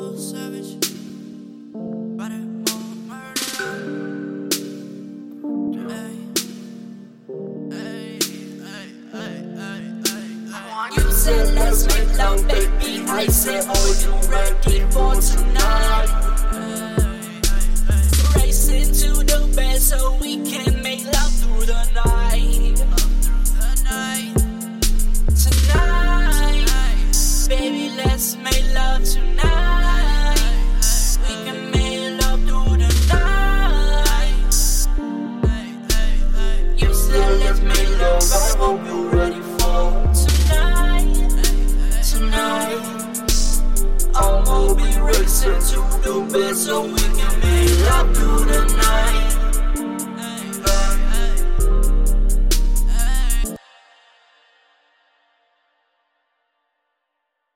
You said let's make love, baby. I said, are oh, you ready for tonight? give me love. I hope you're ready for tonight. Tonight, I'm gonna be racing to do better. So we